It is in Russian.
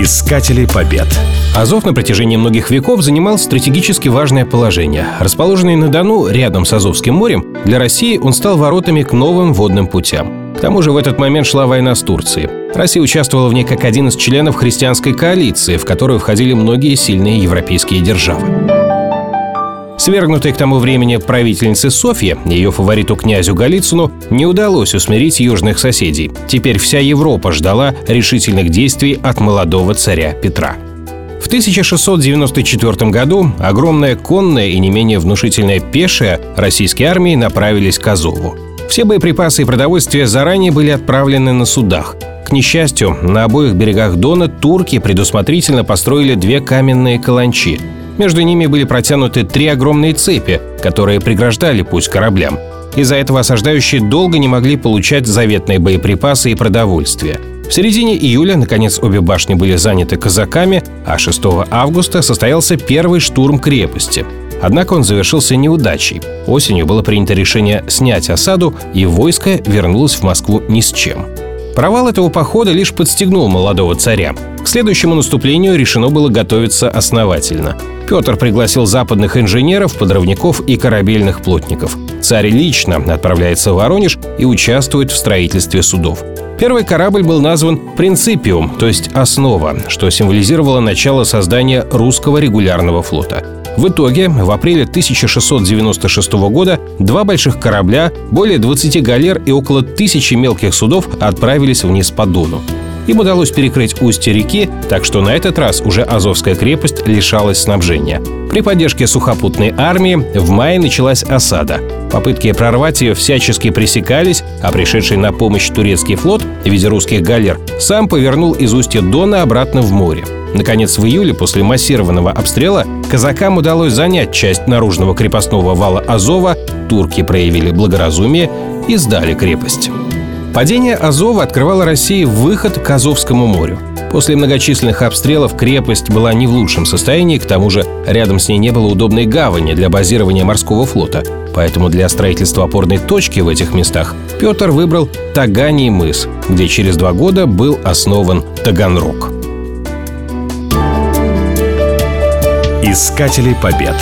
Искатели побед. Азов на протяжении многих веков занимал стратегически важное положение. Расположенный на Дону, рядом с Азовским морем, для России он стал воротами к новым водным путям. К тому же в этот момент шла война с Турцией. Россия участвовала в ней как один из членов христианской коалиции, в которую входили многие сильные европейские державы. Свергнутой к тому времени правительнице Софье, ее фавориту князю Голицыну, не удалось усмирить южных соседей. Теперь вся Европа ждала решительных действий от молодого царя Петра. В 1694 году огромная конная и не менее внушительная пешая российские армии направились к Азову. Все боеприпасы и продовольствие заранее были отправлены на судах. К несчастью, на обоих берегах Дона турки предусмотрительно построили две каменные каланчи, между ними были протянуты три огромные цепи, которые преграждали путь кораблям. Из-за этого осаждающие долго не могли получать заветные боеприпасы и продовольствие. В середине июля, наконец, обе башни были заняты казаками, а 6 августа состоялся первый штурм крепости. Однако он завершился неудачей. Осенью было принято решение снять осаду, и войско вернулось в Москву ни с чем. Провал этого похода лишь подстегнул молодого царя. К следующему наступлению решено было готовиться основательно. Петр пригласил западных инженеров, подрывников и корабельных плотников. Царь лично отправляется в Воронеж и участвует в строительстве судов. Первый корабль был назван «Принципиум», то есть «Основа», что символизировало начало создания русского регулярного флота. В итоге, в апреле 1696 года два больших корабля, более 20 галер и около тысячи мелких судов отправились вниз по Дону. Им удалось перекрыть устье реки, так что на этот раз уже Азовская крепость лишалась снабжения. При поддержке сухопутной армии в мае началась осада. Попытки прорвать ее всячески пресекались, а пришедший на помощь турецкий флот в виде русских галер сам повернул из устья Дона обратно в море. Наконец, в июле, после массированного обстрела, казакам удалось занять часть наружного крепостного вала Азова, турки проявили благоразумие и сдали крепость. Падение Азова открывало России выход к Азовскому морю. После многочисленных обстрелов крепость была не в лучшем состоянии, к тому же рядом с ней не было удобной гавани для базирования морского флота. Поэтому для строительства опорной точки в этих местах Петр выбрал Таганий мыс, где через два года был основан Таганрог. Искатели побед.